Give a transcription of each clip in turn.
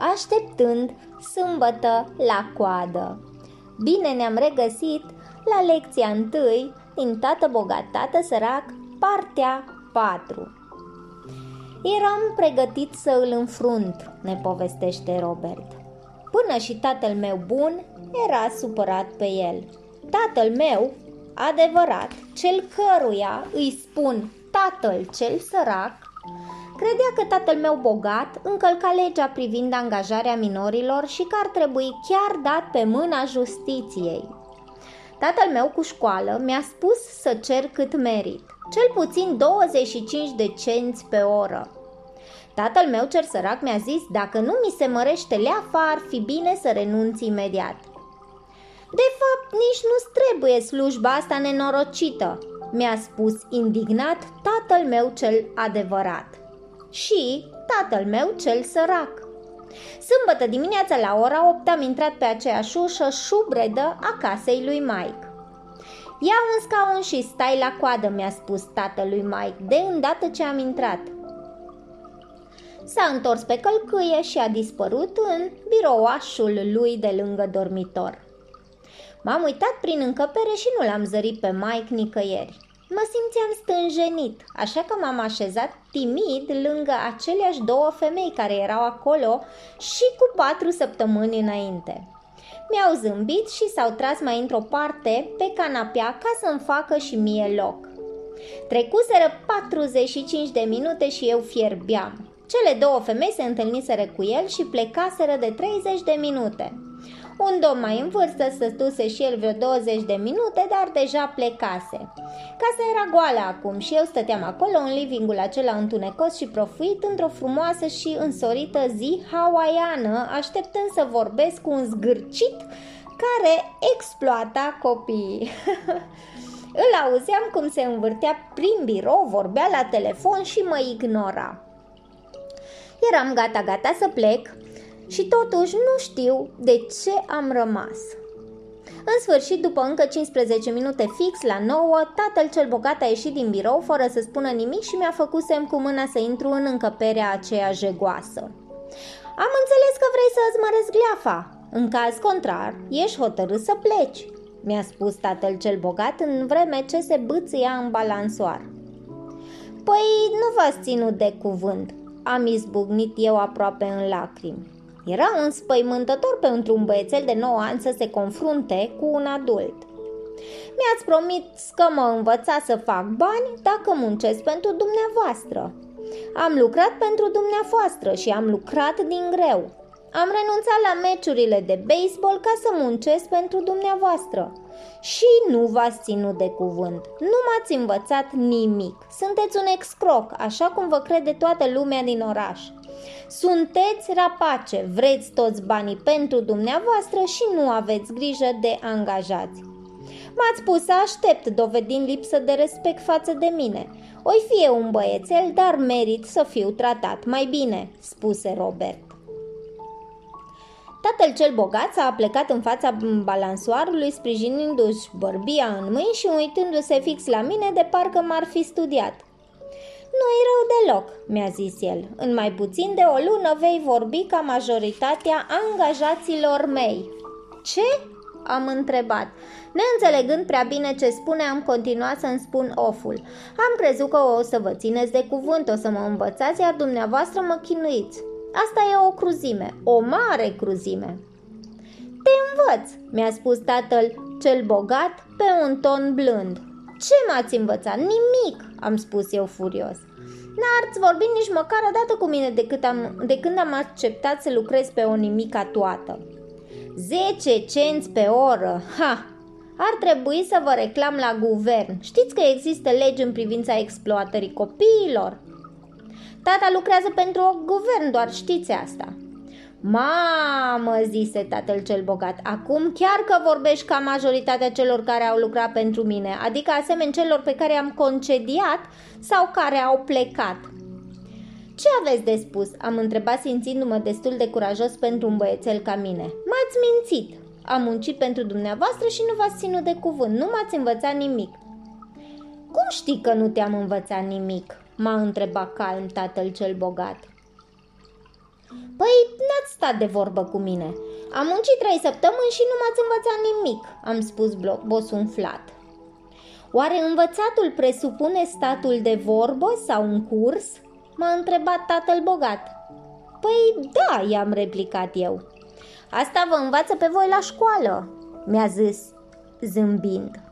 așteptând sâmbătă la coadă. Bine ne-am regăsit la lecția întâi din Tată Bogat, Tată Sărac, partea 4. Eram pregătit să îl înfrunt, ne povestește Robert. Până și tatăl meu bun era supărat pe el. Tatăl meu, adevărat, cel căruia îi spun tatăl cel sărac, credea că tatăl meu bogat încălca legea privind angajarea minorilor și că ar trebui chiar dat pe mâna justiției. Tatăl meu cu școală mi-a spus să cer cât merit, cel puțin 25 de cenți pe oră. Tatăl meu cer sărac mi-a zis, dacă nu mi se mărește leafa, ar fi bine să renunț imediat. De fapt, nici nu trebuie slujba asta nenorocită, mi-a spus indignat tatăl meu cel adevărat. Și tatăl meu cel sărac. Sâmbătă dimineața la ora 8 am intrat pe aceeași ușă șubredă a casei lui Mike. Ia un scaun și stai la coadă, mi-a spus tatălui Mike, de îndată ce am intrat. S-a întors pe călcâie și a dispărut în birouașul lui de lângă dormitor. M-am uitat prin încăpere și nu l-am zărit pe Mike nicăieri. Mă simțeam stânjenit, așa că m-am așezat timid lângă aceleași două femei care erau acolo și cu patru săptămâni înainte. Mi-au zâmbit și s-au tras mai într-o parte pe canapea ca să-mi facă și mie loc. Trecuseră 45 de minute și eu fierbeam. Cele două femei se întâlniseră cu el și plecaseră de 30 de minute. Un domn mai în vârstă stătuse și el vreo 20 de minute, dar deja plecase. Casa era goală acum și eu stăteam acolo în livingul acela întunecos și profuit într-o frumoasă și însorită zi hawaiană, așteptând să vorbesc cu un zgârcit care exploata copiii. Îl auzeam cum se învârtea prin birou, vorbea la telefon și mă ignora. Eram gata-gata să plec și totuși nu știu de ce am rămas. În sfârșit, după încă 15 minute fix la 9, tatăl cel bogat a ieșit din birou fără să spună nimic și mi-a făcut semn cu mâna să intru în încăperea aceea jegoasă. Am înțeles că vrei să îți măresc gleafa. În caz contrar, ești hotărât să pleci, mi-a spus tatăl cel bogat în vreme ce se bâțâia în balansoar. Păi nu v-ați ținut de cuvânt, am izbucnit eu aproape în lacrimi. Era înspăimântător pentru un băiețel de 9 ani să se confrunte cu un adult. Mi-ați promis că mă învăța să fac bani dacă muncesc pentru dumneavoastră. Am lucrat pentru dumneavoastră și am lucrat din greu. Am renunțat la meciurile de baseball ca să muncesc pentru dumneavoastră. Și nu v-ați ținut de cuvânt. Nu m-ați învățat nimic. Sunteți un excroc, așa cum vă crede toată lumea din oraș. Sunteți rapace, vreți toți banii pentru dumneavoastră și nu aveți grijă de angajați. M-ați pus să aștept, dovedind lipsă de respect față de mine. Oi fie un băiețel, dar merit să fiu tratat mai bine, spuse Robert. Tatăl cel bogat s-a plecat în fața balansoarului, sprijinindu-și bărbia în mâini și uitându-se fix la mine de parcă m-ar fi studiat. Nu-i rău deloc, mi-a zis el. În mai puțin de o lună vei vorbi ca majoritatea angajaților mei. Ce? Am întrebat. Neînțelegând prea bine ce spune, am continuat să-mi spun oful. Am crezut că o să vă țineți de cuvânt, o să mă învățați, iar dumneavoastră mă chinuiți. Asta e o cruzime, o mare cruzime. Te învăț, mi-a spus tatăl cel bogat pe un ton blând. Ce m-ați învățat? Nimic, am spus eu furios. N-ați vorbit nici măcar o dată cu mine de, cât am, de când am acceptat să lucrez pe o nimica toată. 10 cenți pe oră, ha! Ar trebui să vă reclam la guvern. Știți că există legi în privința exploatării copiilor? Tata lucrează pentru o guvern, doar știți asta. Mamă, zise tatăl cel bogat, acum chiar că vorbești ca majoritatea celor care au lucrat pentru mine, adică asemeni celor pe care am concediat sau care au plecat. Ce aveți de spus? Am întrebat simțindu-mă destul de curajos pentru un băiețel ca mine. M-ați mințit. Am muncit pentru dumneavoastră și nu v-ați ținut de cuvânt. Nu m-ați învățat nimic. Cum știi că nu te-am învățat nimic? M-a întrebat calm tatăl cel bogat. Păi, n-ați stat de vorbă cu mine. Am muncit trei săptămâni și nu m-ați învățat nimic, am spus bosunflat. Oare învățatul presupune statul de vorbă sau un curs? M-a întrebat tatăl bogat. Păi da, i-am replicat eu. Asta vă învață pe voi la școală, mi-a zis zâmbind.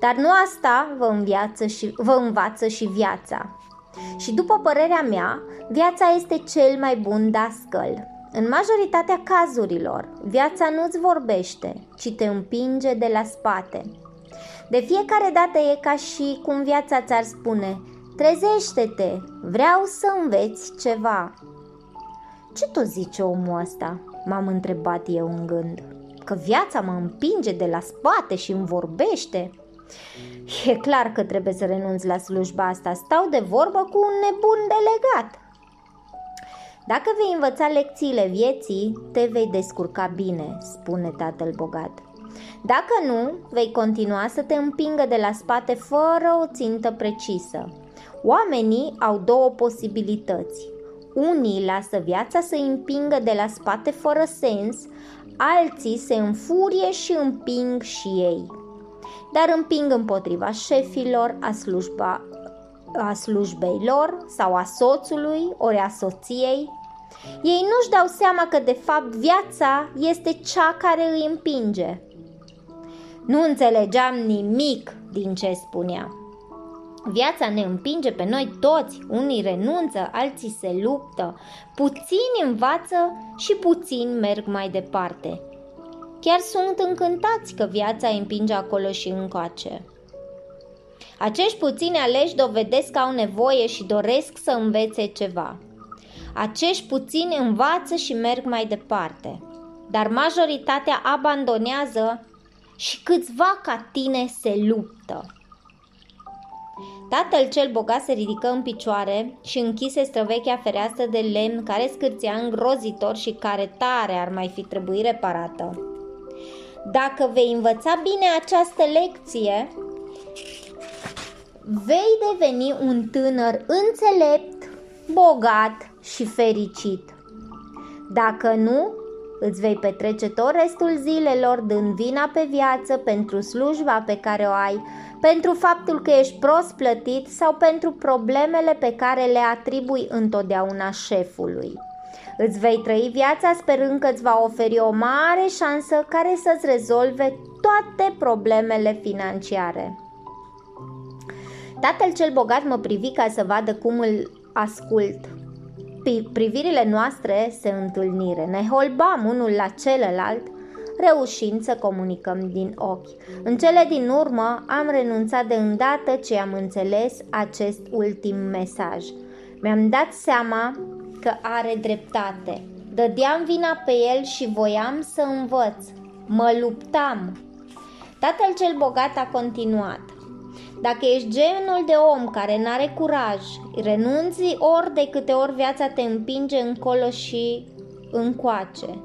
Dar nu asta vă, înviață și, vă învață și viața. Și după părerea mea, viața este cel mai bun dascăl. În majoritatea cazurilor, viața nu-ți vorbește, ci te împinge de la spate. De fiecare dată e ca și cum viața ți-ar spune Trezește-te, vreau să înveți ceva. Ce tu zice omul ăsta? M-am întrebat eu în gând. Că viața mă împinge de la spate și îmi vorbește? E clar că trebuie să renunț la slujba asta. Stau de vorbă cu un nebun delegat. Dacă vei învăța lecțiile vieții, te vei descurca bine, spune tatăl bogat. Dacă nu, vei continua să te împingă de la spate fără o țintă precisă. Oamenii au două posibilități. Unii lasă viața să împingă de la spate fără sens, alții se înfurie și împing și ei. Dar împing împotriva șefilor, a, slujba, a slujbei lor sau a soțului ori a soției. Ei nu-și dau seama că de fapt viața este cea care îi împinge. Nu înțelegeam nimic din ce spunea. Viața ne împinge pe noi toți, unii renunță, alții se luptă, puțini învață și puțini merg mai departe. Chiar sunt încântați că viața îi împinge acolo și încoace. Acești puțini aleși dovedesc că au nevoie și doresc să învețe ceva. Acești puțini învață și merg mai departe, dar majoritatea abandonează și câțiva ca tine se luptă. Tatăl cel bogat se ridică în picioare și închise străvechea fereastră de lemn care scârțea îngrozitor și care tare ar mai fi trebuit reparată. Dacă vei învăța bine această lecție, vei deveni un tânăr înțelept, bogat și fericit. Dacă nu, îți vei petrece tot restul zilelor dând vina pe viață pentru slujba pe care o ai, pentru faptul că ești prost plătit sau pentru problemele pe care le atribui întotdeauna șefului. Îți vei trăi viața sperând că îți va oferi o mare șansă care să-ți rezolve toate problemele financiare. Tatăl cel bogat mă privi ca să vadă cum îl ascult. Privirile noastre se întâlnire, ne holbam unul la celălalt, reușind să comunicăm din ochi. În cele din urmă am renunțat de îndată ce am înțeles acest ultim mesaj. Mi-am dat seama că are dreptate. Dădeam vina pe el și voiam să învăț. Mă luptam. Tatăl cel bogat a continuat. Dacă ești genul de om care n-are curaj, renunți ori de câte ori viața te împinge încolo și încoace.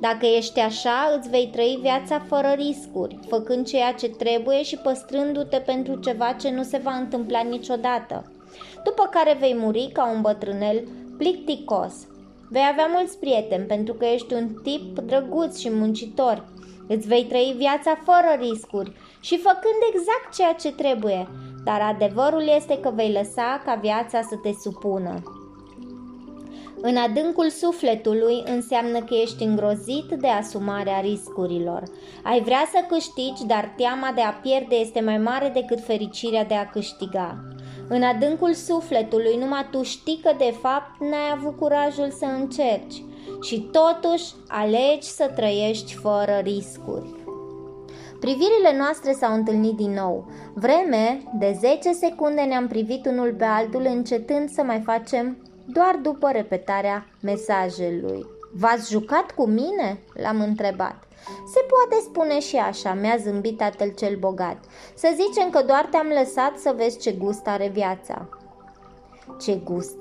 Dacă ești așa, îți vei trăi viața fără riscuri, făcând ceea ce trebuie și păstrându-te pentru ceva ce nu se va întâmpla niciodată. După care vei muri ca un bătrânel plicticos. Vei avea mulți prieteni pentru că ești un tip drăguț și muncitor. Îți vei trăi viața fără riscuri și făcând exact ceea ce trebuie, dar adevărul este că vei lăsa ca viața să te supună. În adâncul sufletului înseamnă că ești îngrozit de asumarea riscurilor. Ai vrea să câștigi, dar teama de a pierde este mai mare decât fericirea de a câștiga. În adâncul sufletului numai tu știi că de fapt n-ai avut curajul să încerci și totuși alegi să trăiești fără riscuri. Privirile noastre s-au întâlnit din nou. Vreme de 10 secunde ne-am privit unul pe altul încetând să mai facem doar după repetarea mesajelui. V-ați jucat cu mine?" l-am întrebat. Se poate spune și așa, mi-a zâmbit tatăl cel bogat. Să zicem că doar te-am lăsat să vezi ce gust are viața. Ce gust?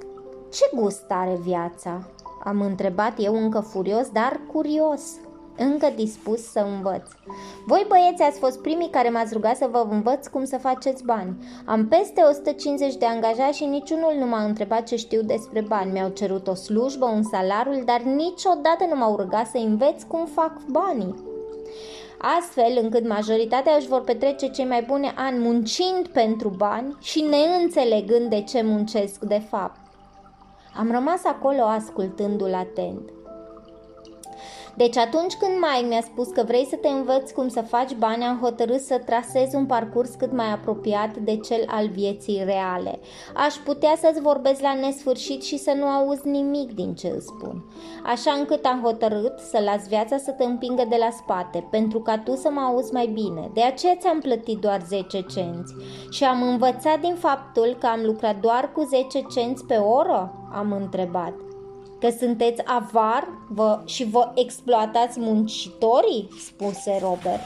Ce gust are viața? Am întrebat eu încă furios, dar curios. Încă dispus să învăț. Voi băieți ați fost primii care m-ați rugat să vă învăț cum să faceți bani. Am peste 150 de angajați și niciunul nu m-a întrebat ce știu despre bani. Mi-au cerut o slujbă, un salariul, dar niciodată nu m-au rugat să înveț cum fac banii astfel încât majoritatea își vor petrece cei mai bune ani muncind pentru bani și neînțelegând de ce muncesc de fapt. Am rămas acolo ascultându-l atent. Deci atunci când Mike mi-a spus că vrei să te învăț cum să faci bani, am hotărât să trasez un parcurs cât mai apropiat de cel al vieții reale. Aș putea să-ți vorbesc la nesfârșit și să nu auzi nimic din ce îți spun. Așa încât am hotărât să las viața să te împingă de la spate, pentru ca tu să mă auzi mai bine. De aceea ți-am plătit doar 10 cenți. Și am învățat din faptul că am lucrat doar cu 10 cenți pe oră? Am întrebat că sunteți avar vă, și vă exploatați muncitorii, spuse Robert.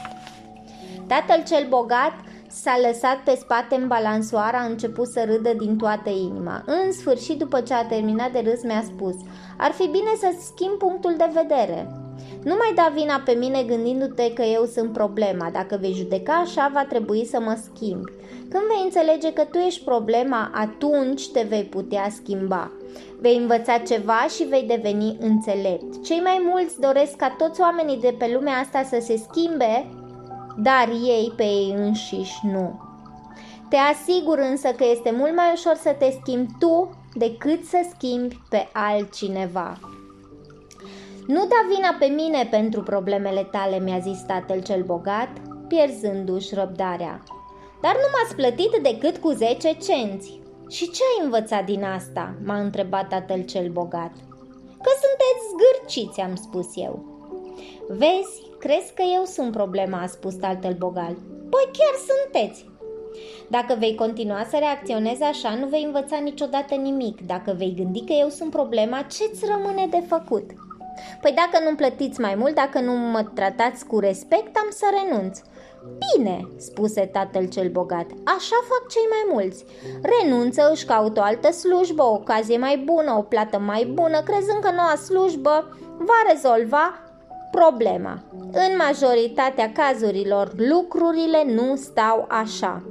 Tatăl cel bogat s-a lăsat pe spate în balansoara, a început să râdă din toată inima. În sfârșit, după ce a terminat de râs, mi-a spus Ar fi bine să schimb punctul de vedere. Nu mai da vina pe mine gândindu-te că eu sunt problema. Dacă vei judeca așa, va trebui să mă schimb. Când vei înțelege că tu ești problema, atunci te vei putea schimba. Vei învăța ceva și vei deveni înțelept. Cei mai mulți doresc ca toți oamenii de pe lumea asta să se schimbe, dar ei pe ei înșiși nu. Te asigur însă că este mult mai ușor să te schimbi tu decât să schimbi pe altcineva. Nu da vina pe mine pentru problemele tale, mi-a zis tatăl cel bogat, pierzându-și răbdarea. Dar nu m-ați plătit decât cu 10 cenți. Și ce ai învățat din asta?" m-a întrebat tatăl cel bogat. Că sunteți zgârciți, am spus eu. Vezi, crezi că eu sunt problema, a spus tatăl bogat. Păi chiar sunteți. Dacă vei continua să reacționezi așa, nu vei învăța niciodată nimic. Dacă vei gândi că eu sunt problema, ce-ți rămâne de făcut? Păi dacă nu-mi plătiți mai mult, dacă nu mă tratați cu respect, am să renunț. Bine, spuse tatăl cel bogat, așa fac cei mai mulți. Renunță, își caută o altă slujbă, o ocazie mai bună, o plată mai bună, crezând că noua slujbă va rezolva problema. În majoritatea cazurilor, lucrurile nu stau așa.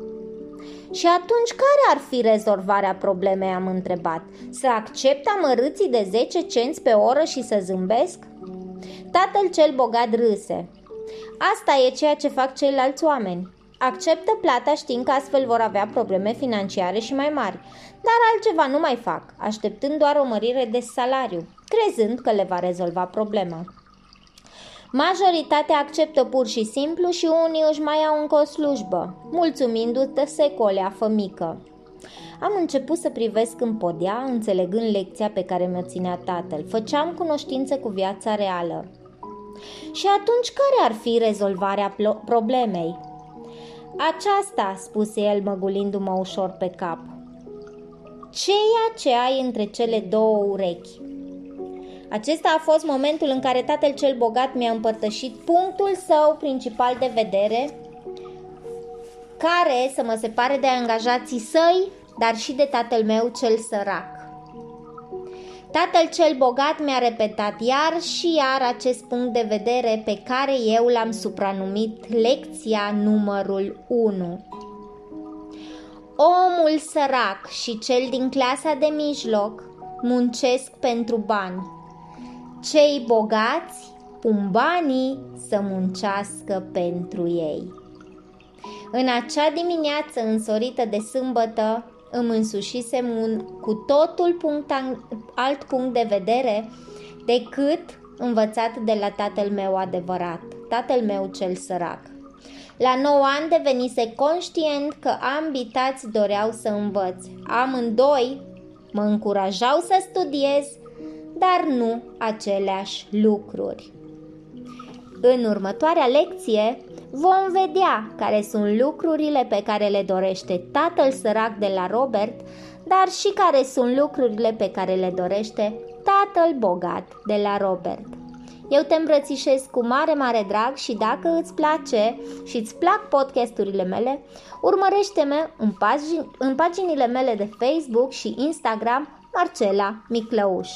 Și atunci care ar fi rezolvarea problemei, am întrebat? Să accept amărâții de 10 cenți pe oră și să zâmbesc? Tatăl cel bogat râse. Asta e ceea ce fac ceilalți oameni. Acceptă plata știind că astfel vor avea probleme financiare și mai mari, dar altceva nu mai fac, așteptând doar o mărire de salariu, crezând că le va rezolva problema. Majoritatea acceptă pur și simplu și unii își mai au încă o slujbă, mulțumindu-se cu o leafă mică. Am început să privesc în podea, înțelegând lecția pe care mi-o ținea tatăl. Făceam cunoștință cu viața reală. Și atunci care ar fi rezolvarea problemei? Aceasta, spuse el măgulindu-mă ușor pe cap. Ceea ce ai între cele două urechi. Acesta a fost momentul în care tatăl cel bogat mi-a împărtășit punctul său principal de vedere, care să mă separe de angajații săi, dar și de tatăl meu cel sărac. Tatăl cel bogat mi-a repetat iar și iar acest punct de vedere pe care eu l-am supranumit lecția numărul 1. Omul sărac și cel din clasa de mijloc muncesc pentru bani. Cei bogați pun banii să muncească pentru ei. În acea dimineață însorită de sâmbătă, îmi însușisem un cu totul punct, alt punct de vedere decât învățat de la tatăl meu adevărat, tatăl meu cel sărac. La 9 ani devenise conștient că ambii tați doreau să învăț. Amândoi mă încurajau să studiez, dar nu aceleași lucruri. În următoarea lecție vom vedea care sunt lucrurile pe care le dorește tatăl sărac de la Robert, dar și care sunt lucrurile pe care le dorește tatăl bogat de la Robert. Eu te îmbrățișez cu mare, mare drag și dacă îți place și îți plac podcasturile mele, urmărește-mă în, pagin- în paginile mele de Facebook și Instagram Marcela Miclăuș.